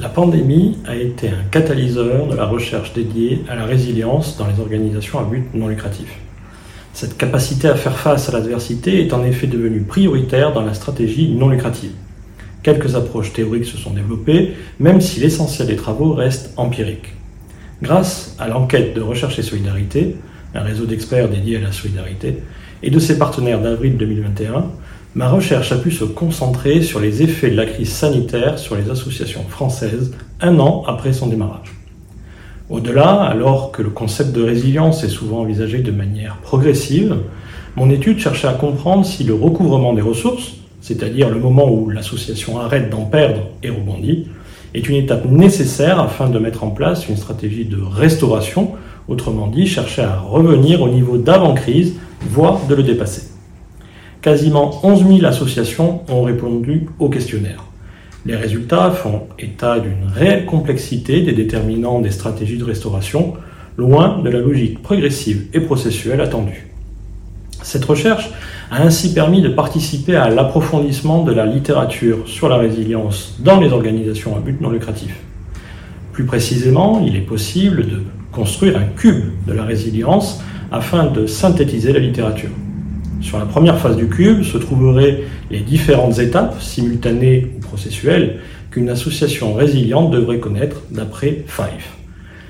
La pandémie a été un catalyseur de la recherche dédiée à la résilience dans les organisations à but non lucratif. Cette capacité à faire face à l'adversité est en effet devenue prioritaire dans la stratégie non lucrative. Quelques approches théoriques se sont développées, même si l'essentiel des travaux reste empirique. Grâce à l'enquête de Recherche et Solidarité, un réseau d'experts dédié à la solidarité, et de ses partenaires d'avril 2021, ma recherche a pu se concentrer sur les effets de la crise sanitaire sur les associations françaises un an après son démarrage. Au-delà, alors que le concept de résilience est souvent envisagé de manière progressive, mon étude cherchait à comprendre si le recouvrement des ressources, c'est-à-dire le moment où l'association arrête d'en perdre et rebondit, est une étape nécessaire afin de mettre en place une stratégie de restauration, autrement dit chercher à revenir au niveau d'avant-crise, voire de le dépasser. Quasiment 11 000 associations ont répondu au questionnaire. Les résultats font état d'une réelle complexité des déterminants des stratégies de restauration, loin de la logique progressive et processuelle attendue. Cette recherche a ainsi permis de participer à l'approfondissement de la littérature sur la résilience dans les organisations à but non lucratif. Plus précisément, il est possible de construire un cube de la résilience afin de synthétiser la littérature. Sur la première phase du cube se trouveraient les différentes étapes, simultanées ou processuelles, qu'une association résiliente devrait connaître d'après Five.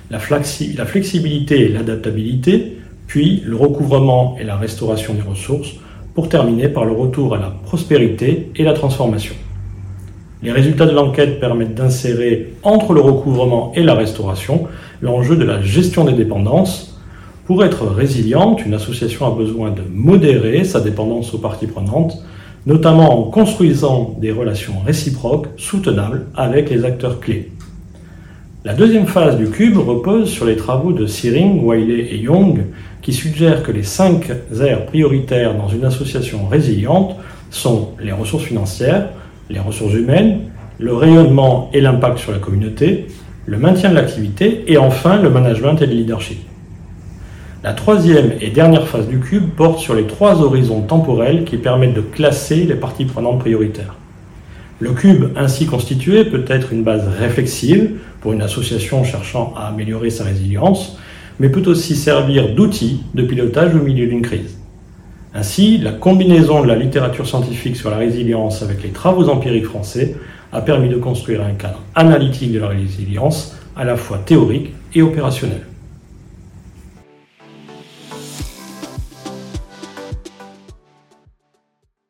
La, flexibilité et l'adaptabilité, puis le recouvrement et la restauration des ressources, pour terminer par le retour à la prospérité et la transformation. Les résultats de l'enquête permettent d'insérer entre le recouvrement et la restauration l'enjeu de la gestion des dépendances. Pour être résiliente, une association a besoin de modérer sa dépendance aux parties prenantes, notamment en construisant des relations réciproques soutenables avec les acteurs clés. La deuxième phase du cube repose sur les travaux de Searing, Wiley et Young, qui suggèrent que les cinq aires prioritaires dans une association résiliente sont les ressources financières, les ressources humaines, le rayonnement et l'impact sur la communauté, le maintien de l'activité et enfin le management et le leadership. La troisième et dernière phase du cube porte sur les trois horizons temporels qui permettent de classer les parties prenantes prioritaires. Le cube ainsi constitué peut être une base réflexive pour une association cherchant à améliorer sa résilience, mais peut aussi servir d'outil de pilotage au milieu d'une crise. Ainsi, la combinaison de la littérature scientifique sur la résilience avec les travaux empiriques français a permis de construire un cadre analytique de la résilience à la fois théorique et opérationnel.